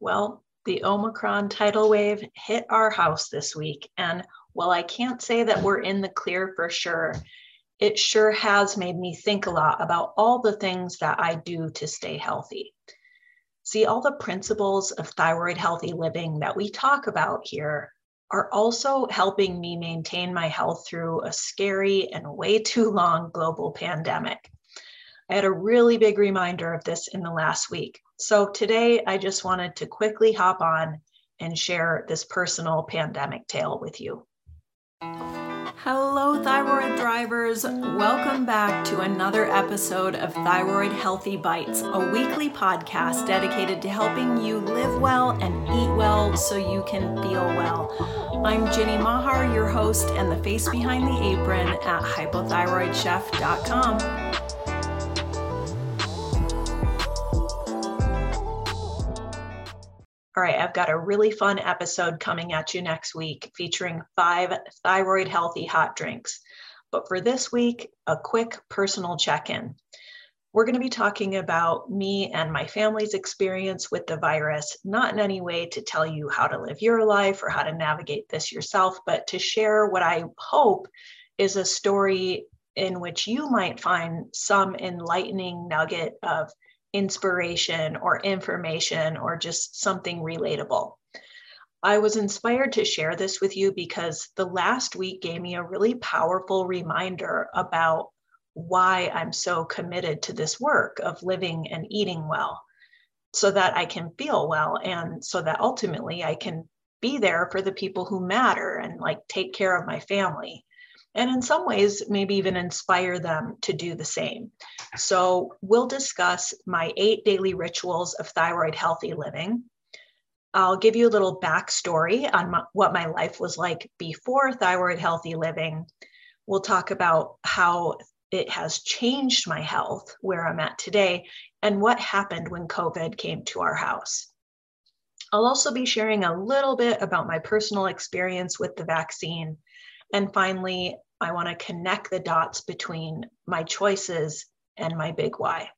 Well, the Omicron tidal wave hit our house this week. And while I can't say that we're in the clear for sure, it sure has made me think a lot about all the things that I do to stay healthy. See, all the principles of thyroid healthy living that we talk about here are also helping me maintain my health through a scary and way too long global pandemic. I had a really big reminder of this in the last week. So today I just wanted to quickly hop on and share this personal pandemic tale with you. Hello, thyroid thrivers. Welcome back to another episode of Thyroid Healthy Bites, a weekly podcast dedicated to helping you live well and eat well so you can feel well. I'm Ginny Mahar, your host and the face behind the apron at hypothyroidchef.com. All right, I've got a really fun episode coming at you next week featuring five thyroid healthy hot drinks. But for this week, a quick personal check in. We're going to be talking about me and my family's experience with the virus, not in any way to tell you how to live your life or how to navigate this yourself, but to share what I hope is a story in which you might find some enlightening nugget of inspiration or information or just something relatable. I was inspired to share this with you because the last week gave me a really powerful reminder about why I'm so committed to this work of living and eating well so that I can feel well and so that ultimately I can be there for the people who matter and like take care of my family and in some ways, maybe even inspire them to do the same. So, we'll discuss my eight daily rituals of thyroid healthy living. I'll give you a little backstory on my, what my life was like before thyroid healthy living. We'll talk about how it has changed my health, where I'm at today, and what happened when COVID came to our house. I'll also be sharing a little bit about my personal experience with the vaccine and finally, I want to connect the dots between my choices and my big why.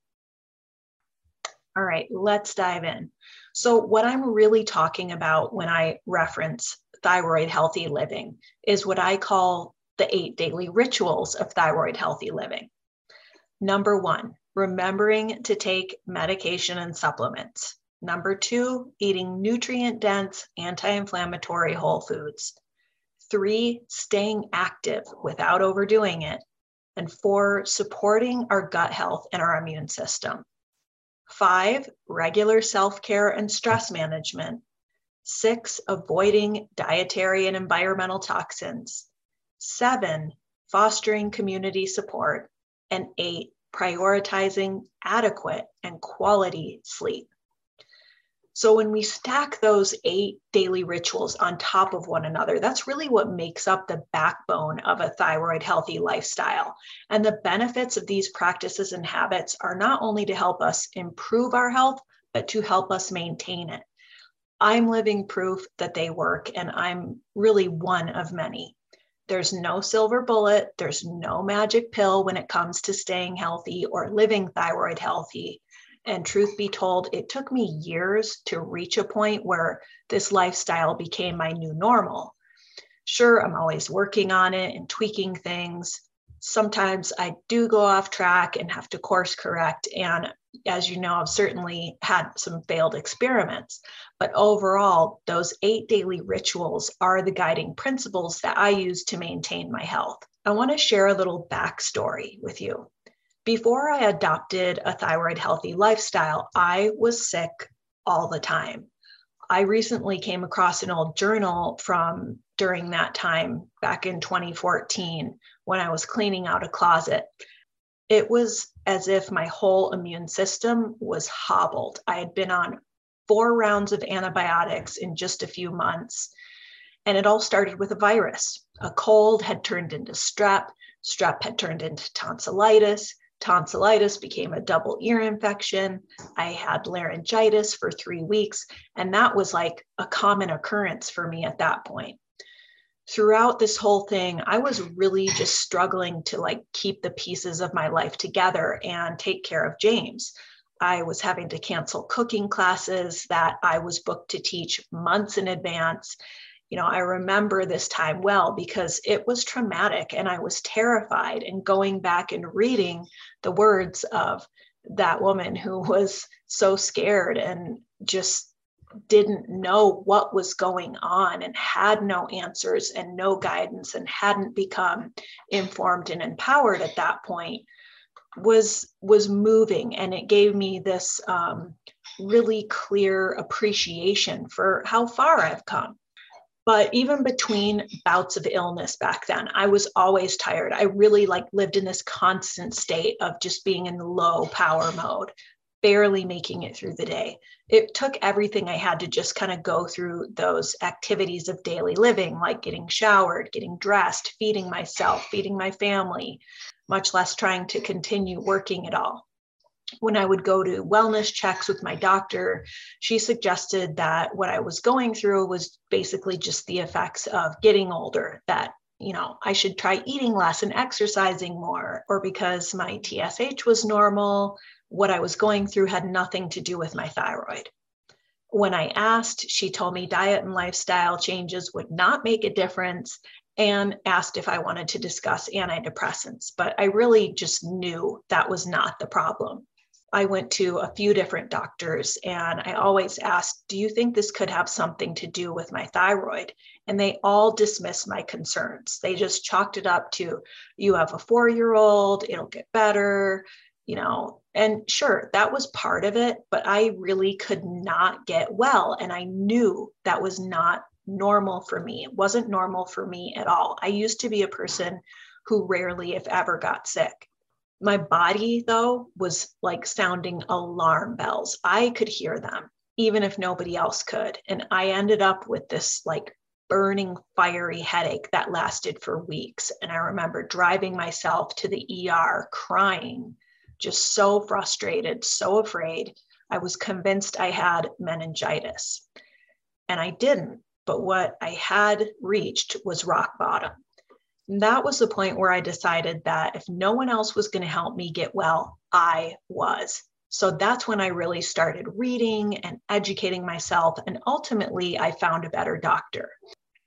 All right, let's dive in. So, what I'm really talking about when I reference thyroid healthy living is what I call the eight daily rituals of thyroid healthy living. Number one, remembering to take medication and supplements. Number two, eating nutrient dense, anti inflammatory whole foods. Three, staying active without overdoing it. And four, supporting our gut health and our immune system. Five, regular self care and stress management. Six, avoiding dietary and environmental toxins. Seven, fostering community support. And eight, prioritizing adequate and quality sleep. So when we stack those eight daily rituals on top of one another, that's really what makes up the backbone of a thyroid healthy lifestyle. And the benefits of these practices and habits are not only to help us improve our health, but to help us maintain it. I'm living proof that they work, and I'm really one of many. There's no silver bullet, there's no magic pill when it comes to staying healthy or living thyroid healthy. And truth be told, it took me years to reach a point where this lifestyle became my new normal. Sure, I'm always working on it and tweaking things. Sometimes I do go off track and have to course correct. And as you know, I've certainly had some failed experiments. But overall, those eight daily rituals are the guiding principles that I use to maintain my health. I want to share a little backstory with you. Before I adopted a thyroid healthy lifestyle, I was sick all the time. I recently came across an old journal from during that time back in 2014 when I was cleaning out a closet. It was as if my whole immune system was hobbled. I had been on four rounds of antibiotics in just a few months. And it all started with a virus. A cold had turned into strep, strep had turned into tonsillitis, tonsillitis became a double ear infection. I had laryngitis for three weeks, and that was like a common occurrence for me at that point. Throughout this whole thing, I was really just struggling to like keep the pieces of my life together and take care of James. I was having to cancel cooking classes that I was booked to teach months in advance. You know, I remember this time well because it was traumatic and I was terrified. And going back and reading the words of that woman who was so scared and just didn't know what was going on and had no answers and no guidance and hadn't become informed and empowered at that point was was moving and it gave me this um, really clear appreciation for how far i've come but even between bouts of illness back then i was always tired i really like lived in this constant state of just being in low power mode barely making it through the day. It took everything I had to just kind of go through those activities of daily living, like getting showered, getting dressed, feeding myself, feeding my family, much less trying to continue working at all. When I would go to wellness checks with my doctor, she suggested that what I was going through was basically just the effects of getting older, that you know, I should try eating less and exercising more, or because my TSH was normal, what I was going through had nothing to do with my thyroid. When I asked, she told me diet and lifestyle changes would not make a difference and asked if I wanted to discuss antidepressants. But I really just knew that was not the problem. I went to a few different doctors and I always asked, Do you think this could have something to do with my thyroid? And they all dismissed my concerns. They just chalked it up to, You have a four year old, it'll get better, you know, and sure, that was part of it, but I really could not get well. And I knew that was not normal for me. It wasn't normal for me at all. I used to be a person who rarely, if ever, got sick. My body, though, was like sounding alarm bells. I could hear them, even if nobody else could. And I ended up with this like burning, fiery headache that lasted for weeks. And I remember driving myself to the ER crying just so frustrated, so afraid. I was convinced I had meningitis. And I didn't, but what I had reached was rock bottom. That was the point where I decided that if no one else was going to help me get well, I was. So that's when I really started reading and educating myself. And ultimately, I found a better doctor.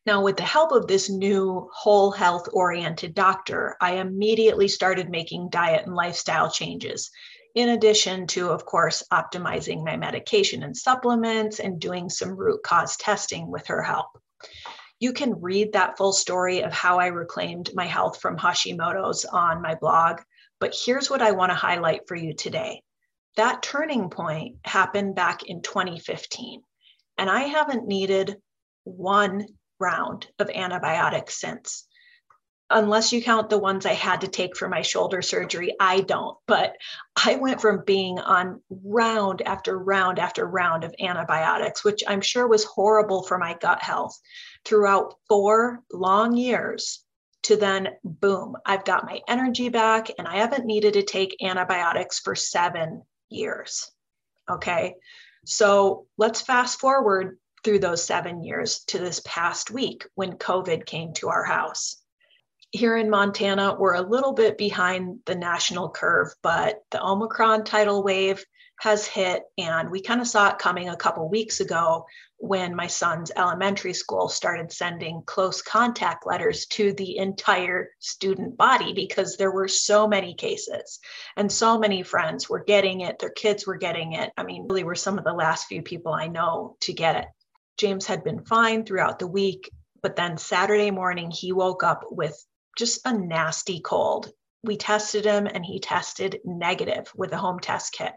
Now, with the help of this new whole health oriented doctor, I immediately started making diet and lifestyle changes, in addition to, of course, optimizing my medication and supplements and doing some root cause testing with her help. You can read that full story of how I reclaimed my health from Hashimoto's on my blog, but here's what I want to highlight for you today. That turning point happened back in 2015, and I haven't needed one round of antibiotics since. Unless you count the ones I had to take for my shoulder surgery, I don't. But I went from being on round after round after round of antibiotics, which I'm sure was horrible for my gut health throughout four long years, to then boom, I've got my energy back and I haven't needed to take antibiotics for seven years. Okay. So let's fast forward through those seven years to this past week when COVID came to our house. Here in Montana, we're a little bit behind the national curve, but the Omicron tidal wave has hit, and we kind of saw it coming a couple weeks ago when my son's elementary school started sending close contact letters to the entire student body because there were so many cases and so many friends were getting it, their kids were getting it. I mean, really were some of the last few people I know to get it. James had been fine throughout the week, but then Saturday morning, he woke up with just a nasty cold. We tested him and he tested negative with a home test kit.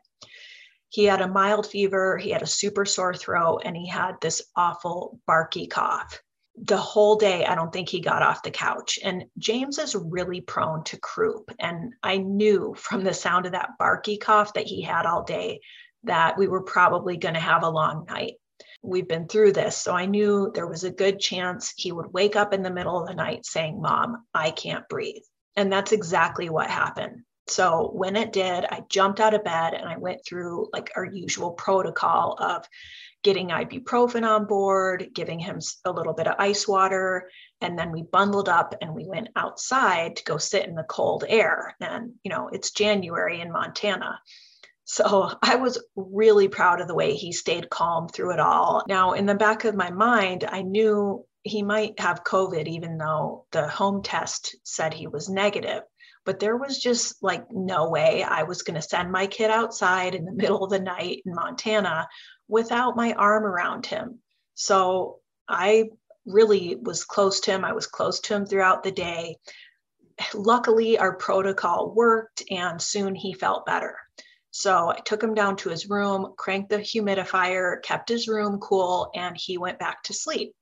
He had a mild fever, he had a super sore throat, and he had this awful barky cough. The whole day, I don't think he got off the couch. And James is really prone to croup. And I knew from the sound of that barky cough that he had all day that we were probably going to have a long night we've been through this. So I knew there was a good chance he would wake up in the middle of the night saying, Mom, I can't breathe. And that's exactly what happened. So when it did, I jumped out of bed and I went through like our usual protocol of getting ibuprofen on board, giving him a little bit of ice water, and then we bundled up and we went outside to go sit in the cold air. And you know, it's January in Montana. So I was really proud of the way he stayed calm through it all. Now, in the back of my mind, I knew he might have COVID, even though the home test said he was negative. But there was just like no way I was going to send my kid outside in the middle of the night in Montana without my arm around him. So I really was close to him. I was close to him throughout the day. Luckily, our protocol worked and soon he felt better. So I took him down to his room, cranked the humidifier, kept his room cool, and he went back to sleep.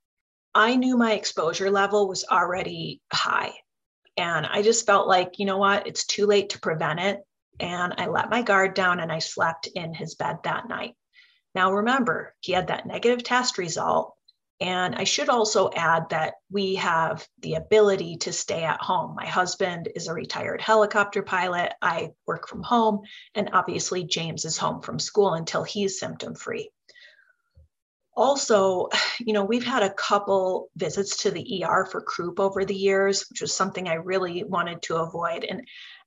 I knew my exposure level was already high. And I just felt like, you know what, it's too late to prevent it. And I let my guard down and I slept in his bed that night. Now, remember, he had that negative test result. And I should also add that we have the ability to stay at home. My husband is a retired helicopter pilot. I work from home. And obviously, James is home from school until he's symptom free. Also, you know, we've had a couple visits to the ER for croup over the years, which was something I really wanted to avoid. And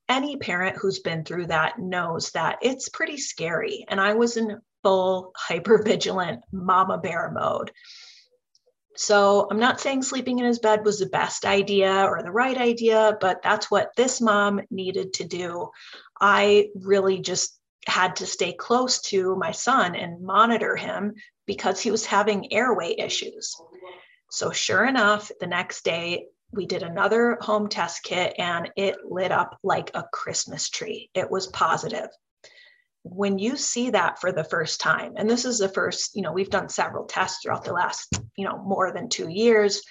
any parent who's been through that knows that it's pretty scary. And I was in full hypervigilant mama bear mode. So I'm not saying sleeping in his bed was the best idea or the right idea, but that's what this mom needed to do. I really just had to stay close to my son and monitor him because he was having airway issues. So, sure enough, the next day we did another home test kit and it lit up like a Christmas tree. It was positive when you see that for the first time and this is the first you know we've done several tests throughout the last you know more than two years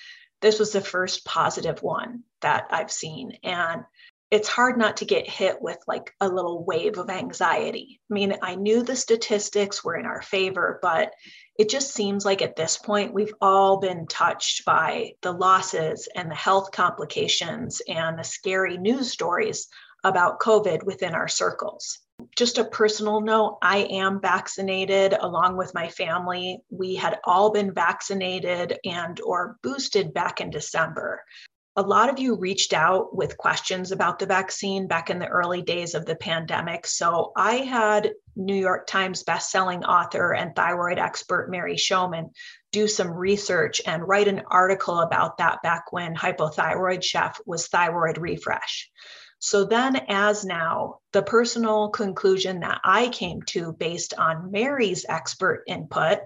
this was the first positive one that i've seen and it's hard not to get hit with like a little wave of anxiety i mean i knew the statistics were in our favor but it just seems like at this point we've all been touched by the losses and the health complications and the scary news stories about covid within our circles. Just a personal note i am vaccinated along with my family. We had all been vaccinated and or boosted back in december. A lot of you reached out with questions about the vaccine back in the early days of the pandemic. So i had new york times bestselling author and thyroid expert mary Shomon do some research and write an article about that back when hypothyroid chef was thyroid refresh so then, as now, the personal conclusion that I came to based on Mary's expert input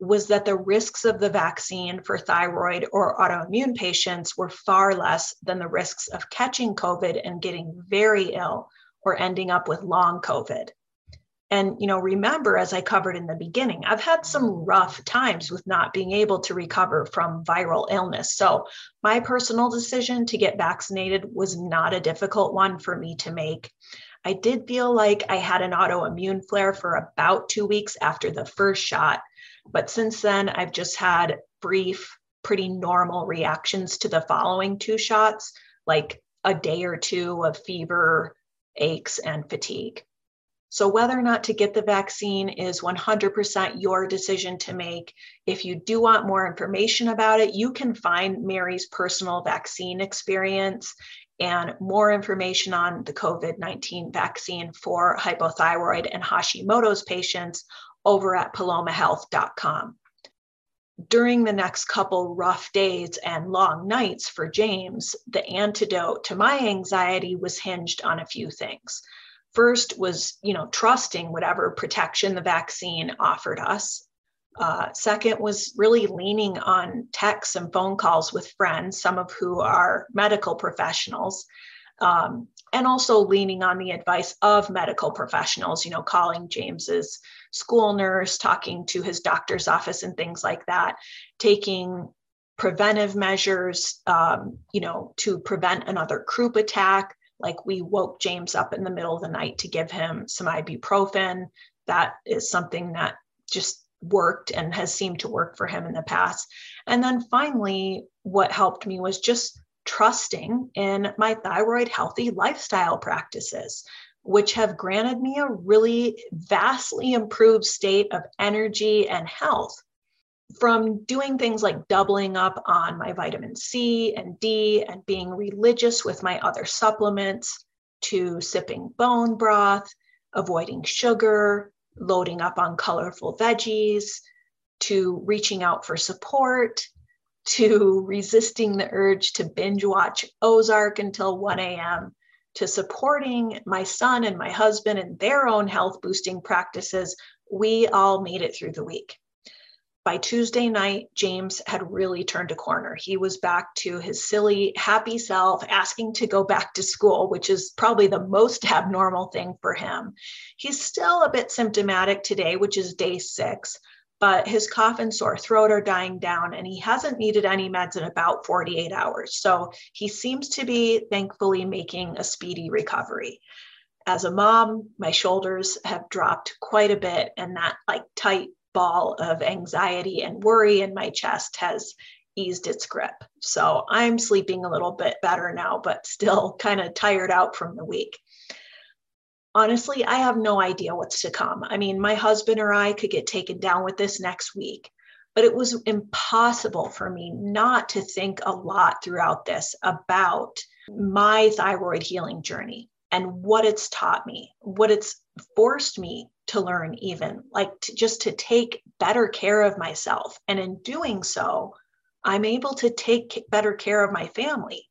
was that the risks of the vaccine for thyroid or autoimmune patients were far less than the risks of catching COVID and getting very ill or ending up with long COVID. And, you know, remember, as I covered in the beginning, I've had some rough times with not being able to recover from viral illness. So, my personal decision to get vaccinated was not a difficult one for me to make. I did feel like I had an autoimmune flare for about two weeks after the first shot. But since then, I've just had brief, pretty normal reactions to the following two shots, like a day or two of fever, aches, and fatigue. So, whether or not to get the vaccine is 100% your decision to make. If you do want more information about it, you can find Mary's personal vaccine experience and more information on the COVID 19 vaccine for hypothyroid and Hashimoto's patients over at palomahealth.com. During the next couple rough days and long nights for James, the antidote to my anxiety was hinged on a few things first was you know trusting whatever protection the vaccine offered us. Uh, second was really leaning on texts and phone calls with friends some of who are medical professionals um, and also leaning on the advice of medical professionals you know calling james's school nurse talking to his doctor's office and things like that taking preventive measures um, you know to prevent another croup attack like we woke James up in the middle of the night to give him some ibuprofen. That is something that just worked and has seemed to work for him in the past. And then finally, what helped me was just trusting in my thyroid healthy lifestyle practices, which have granted me a really vastly improved state of energy and health from doing things like doubling up on my vitamin C and D and being religious with my other supplements to sipping bone broth avoiding sugar, loading up on colorful veggies, to reaching out for support, to resisting the urge to binge watch Ozark until 1 a.m., to supporting my son and my husband in their own health boosting practices, we all made it through the week. By Tuesday night, James had really turned a corner. He was back to his silly, happy self, asking to go back to school, which is probably the most abnormal thing for him. He's still a bit symptomatic today, which is day six, but his cough and sore throat are dying down and he hasn't needed any meds in about 48 hours. So he seems to be thankfully making a speedy recovery. As a mom, my shoulders have dropped quite a bit and that like tight ball of anxiety and worry in my chest has eased its grip. So I'm sleeping a little bit better now, but still kind of tired out from the week honestly, I have no idea what's to come. I mean, my husband or I could get taken down with this next week, but it was impossible for me not to think a lot throughout this about my thyroid healing journey and what it's taught me, what it's forced me to learn, even like to, just to take better care of myself. And in doing so, I'm able to take better care of my family.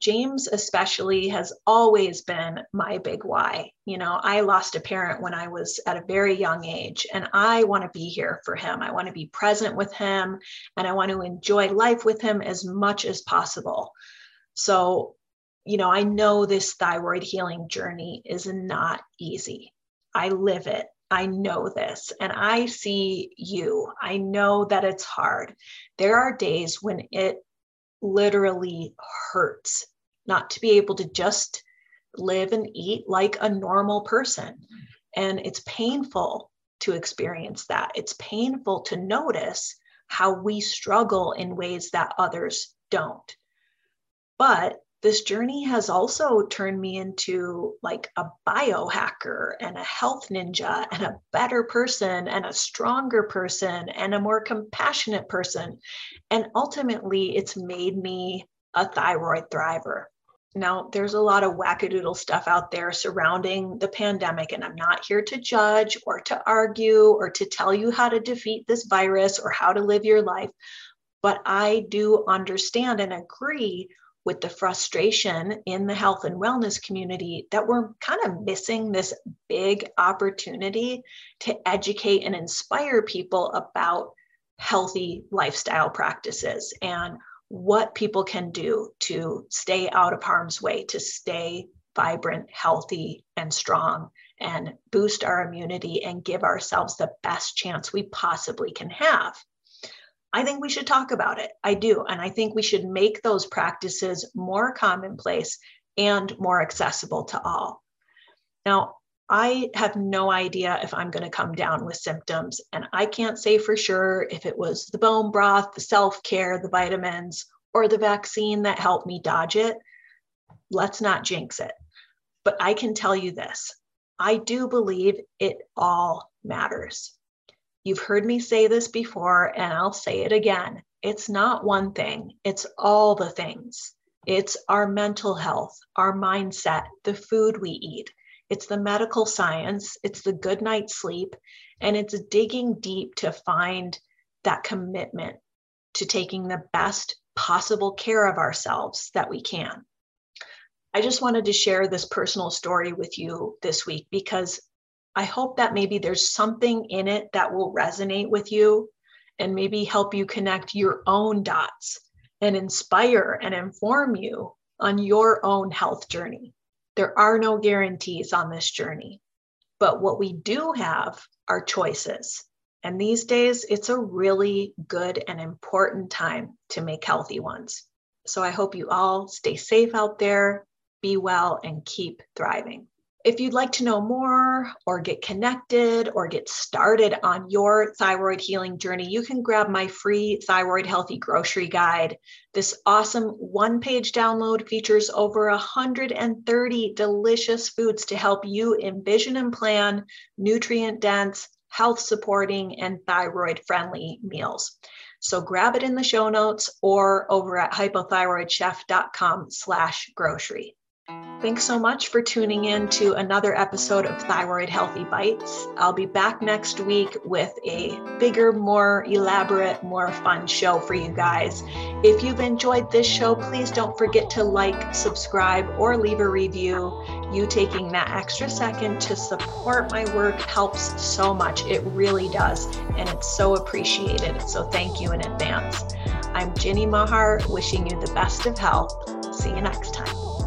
James, especially, has always been my big why. You know, I lost a parent when I was at a very young age, and I want to be here for him. I want to be present with him, and I want to enjoy life with him as much as possible. So, you know, I know this thyroid healing journey is not easy. I live it. I know this and I see you. I know that it's hard. There are days when it literally hurts not to be able to just live and eat like a normal person. And it's painful to experience that. It's painful to notice how we struggle in ways that others don't. But this journey has also turned me into like a biohacker and a health ninja and a better person and a stronger person and a more compassionate person. And ultimately, it's made me a thyroid thriver. Now, there's a lot of wackadoodle stuff out there surrounding the pandemic, and I'm not here to judge or to argue or to tell you how to defeat this virus or how to live your life. But I do understand and agree with the frustration in the health and wellness community that we're kind of missing this big opportunity to educate and inspire people about healthy lifestyle practices and what people can do to stay out of harm's way, to stay vibrant, healthy, and strong, and boost our immunity and give ourselves the best chance we possibly can have. I think we should talk about it. I do. And I think we should make those practices more commonplace and more accessible to all. Now, I have no idea if I'm going to come down with symptoms, and I can't say for sure if it was the bone broth, the self care, the vitamins, or the vaccine that helped me dodge it. Let's not jinx it. But I can tell you this I do believe it all matters. You've heard me say this before, and I'll say it again. It's not one thing, it's all the things. It's our mental health, our mindset, the food we eat. It's the medical science, it's the good night's sleep, and it's digging deep to find that commitment to taking the best possible care of ourselves that we can. I just wanted to share this personal story with you this week because I hope that maybe there's something in it that will resonate with you and maybe help you connect your own dots and inspire and inform you on your own health journey. There are no guarantees on this journey, but what we do have are choices. And these days, it's a really good and important time to make healthy ones. So I hope you all stay safe out there, be well, and keep thriving. If you'd like to know more or get connected or get started on your thyroid healing journey, you can grab my free Thyroid Healthy Grocery Guide. This awesome one page download features over 130 delicious foods to help you envision and plan nutrient dense, health supporting, and thyroid friendly meals. So grab it in the show notes or over at hypothyroidchef.com slash grocery. Thanks so much for tuning in to another episode of Thyroid Healthy Bites. I'll be back next week with a bigger, more elaborate, more fun show for you guys. If you've enjoyed this show, please don't forget to like, subscribe, or leave a review. You taking that extra second to support my work helps so much. It really does. And it's so appreciated. So thank you in advance. I'm Ginny Mahar, wishing you the best of health. See you next time.